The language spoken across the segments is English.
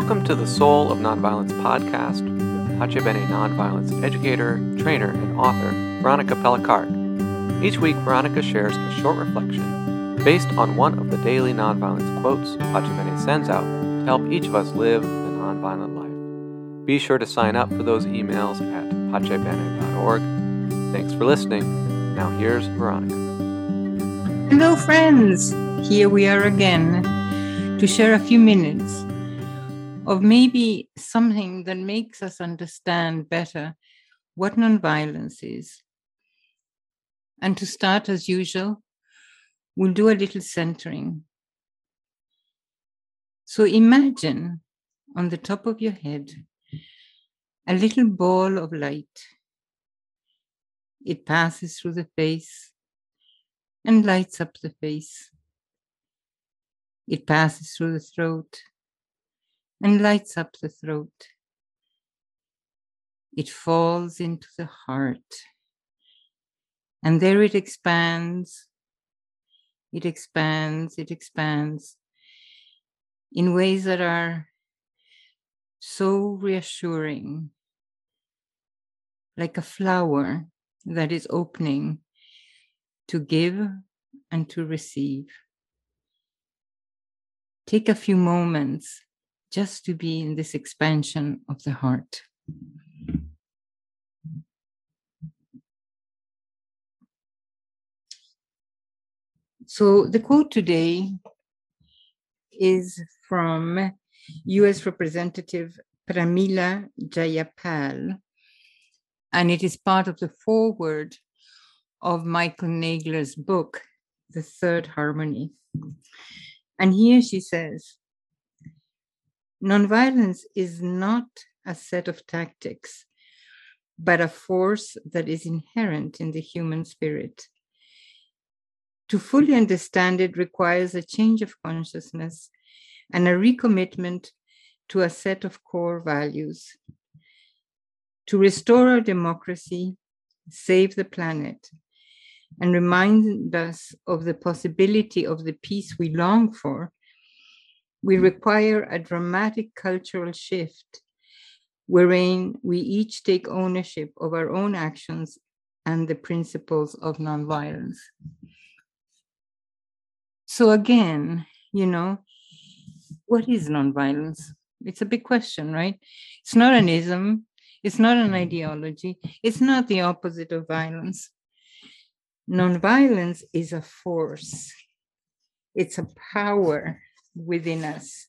Welcome to the Soul of Nonviolence podcast with Pace Bene nonviolence educator, trainer, and author Veronica Pelicaric. Each week, Veronica shares a short reflection based on one of the daily nonviolence quotes Pace Bene sends out to help each of us live a nonviolent life. Be sure to sign up for those emails at pacebene.org. Thanks for listening. Now here's Veronica. Hello, friends. Here we are again to share a few minutes of maybe something that makes us understand better what nonviolence is. And to start, as usual, we'll do a little centering. So imagine on the top of your head a little ball of light. It passes through the face and lights up the face. It passes through the throat and lights up the throat. It falls into the heart. And there it expands, it expands, it expands in ways that are so reassuring, like a flower that is opening to give and to receive. Take a few moments just to be in this expansion of the heart. So, the quote today is from US Representative Pramila Jayapal, and it is part of the foreword of Michael Nagler's book, The Third Harmony. And here she says, Nonviolence is not a set of tactics, but a force that is inherent in the human spirit. To fully understand it requires a change of consciousness and a recommitment to a set of core values. To restore our democracy, save the planet, and remind us of the possibility of the peace we long for, we require a dramatic cultural shift wherein we each take ownership of our own actions and the principles of nonviolence. So, again, you know, what is nonviolence? It's a big question, right? It's not an ism, it's not an ideology, it's not the opposite of violence. Nonviolence is a force, it's a power within us.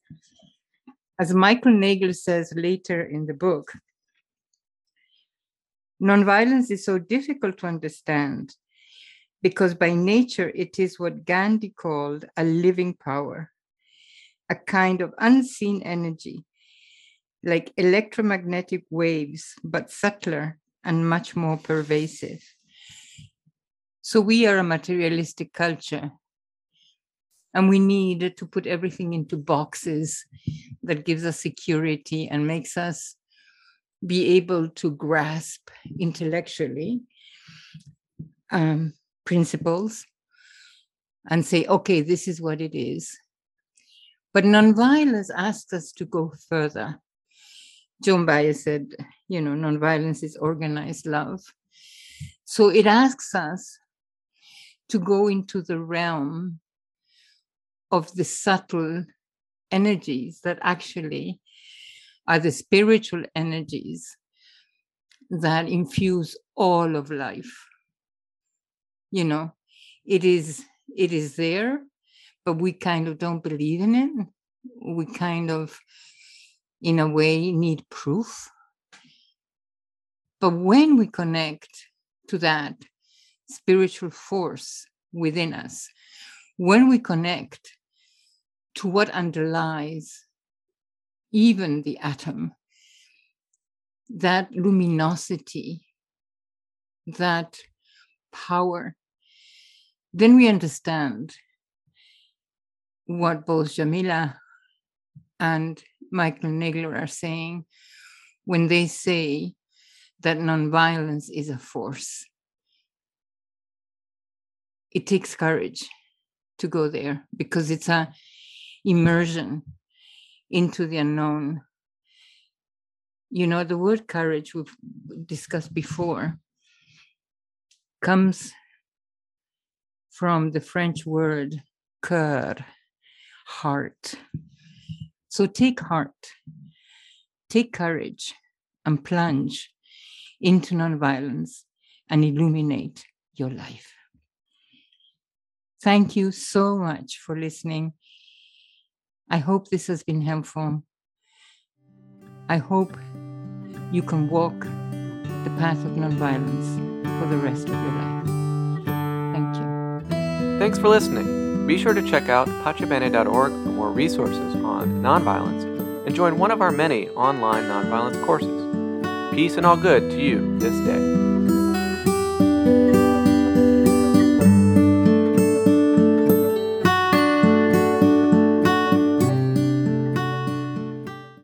As Michael Nagler says later in the book, nonviolence is so difficult to understand because by nature it is what Gandhi called a living power, a kind of unseen energy, like electromagnetic waves, but subtler and much more pervasive. So we are a materialistic culture and we need to put everything into boxes that gives us security and makes us be able to grasp intellectually um, principles and say, okay, this is what it is. But nonviolence asks us to go further. Joan Baez said, you know, nonviolence is organized love. So it asks us to go into the realm of the subtle energies that actually are the spiritual energies that infuse all of life. You know it is it is there but we kind of don't believe in it. We kind of in a way need proof. But when we connect to that spiritual force within us when we connect to what underlies even the atom, that luminosity, that power, then we understand what both Jamila and Michael Nagler are saying when they say that nonviolence is a force. It takes courage to go there because it's a immersion into the unknown. You know, the word courage we've discussed before comes from the French word cœur, heart. So take heart, take courage, and plunge into nonviolence and illuminate your life. Thank you so much for listening. I hope this has been helpful. I hope you can walk the path of nonviolence for the rest of your life. Thank you. Thanks for listening. Be sure to check out pacebene.org for more resources on nonviolence and join one of our many online nonviolence courses. Peace and all good to you this day.